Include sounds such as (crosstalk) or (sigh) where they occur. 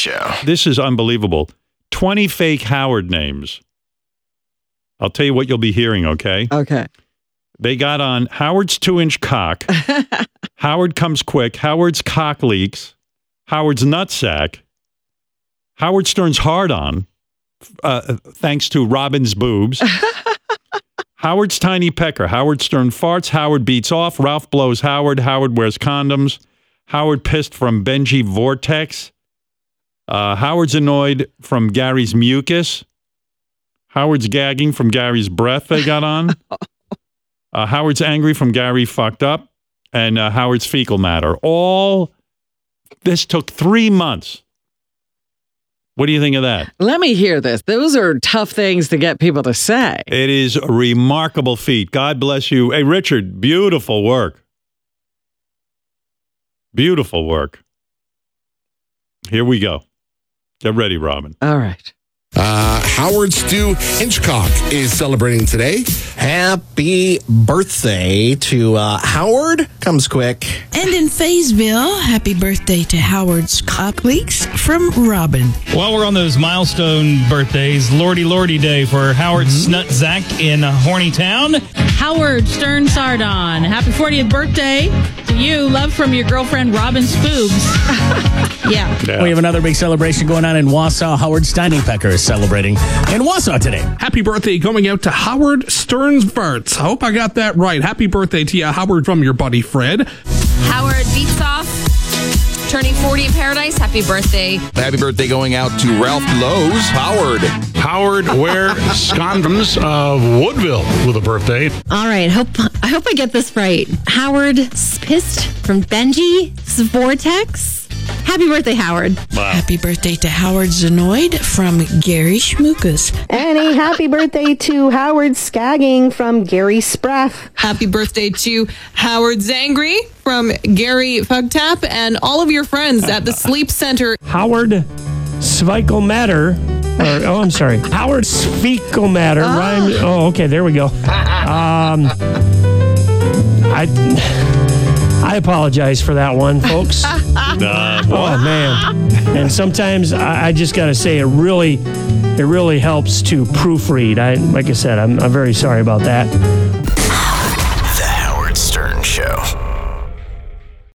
Show. This is unbelievable. 20 fake Howard names. I'll tell you what you'll be hearing, okay? Okay. They got on Howard's two inch cock, (laughs) Howard comes quick, Howard's cock leaks, Howard's nutsack, Howard Stern's hard on, uh, thanks to Robin's boobs. (laughs) Howard's tiny pecker. Howard Stern farts. Howard beats off. Ralph blows Howard. Howard wears condoms. Howard pissed from Benji Vortex. Uh, Howard's annoyed from Gary's mucus. Howard's gagging from Gary's breath they got on. (laughs) Uh, Howard's angry from Gary fucked up. And uh, Howard's fecal matter. All this took three months. What do you think of that? Let me hear this. Those are tough things to get people to say. It is a remarkable feat. God bless you. Hey, Richard, beautiful work. Beautiful work. Here we go. Get ready, Robin. All right. Uh, Howard Stu Hinchcock is celebrating today. Happy birthday to uh, Howard. Comes quick. And in Fayetteville, happy birthday to Howard's cock leaks from Robin. While we're on those milestone birthdays, Lordy Lordy Day for Howard Snutzak in Horny Town. Howard Stern Sardon. Happy 40th birthday to you. Love from your girlfriend Robin Spoobs. (laughs) yeah. We have another big celebration going on in Wausau. Howard Steinpecker is celebrating in Wausau today. Happy birthday going out to Howard Stearns Verts. I hope I got that right. Happy birthday to you, Howard, from your buddy Fred. Howard beats off, turning 40 in paradise. Happy birthday. Happy birthday going out to Ralph Lowe's. Howard. Howard Ware Scondrams (laughs) of Woodville with a birthday. All right, hope I hope I get this right. Howard Spist from Benji Vortex. Happy birthday, Howard. Happy birthday to Howard Zenoid from Gary Schmukas. And a happy birthday to Howard Skagging from Gary Spraff. Happy birthday to Howard Zangry from Gary Fugtap and all of your friends at the Sleep Center. Howard Sveikel Matter. Or, oh, I'm sorry. Howard Sveikel Matter. Rhyme. Oh, okay. There we go. (laughs) Um, I. I apologize for that one, folks. (laughs) nah, oh man! And sometimes I, I just got to say, it really, it really helps to proofread. I, like I said, I'm, I'm very sorry about that. The Howard Stern Show.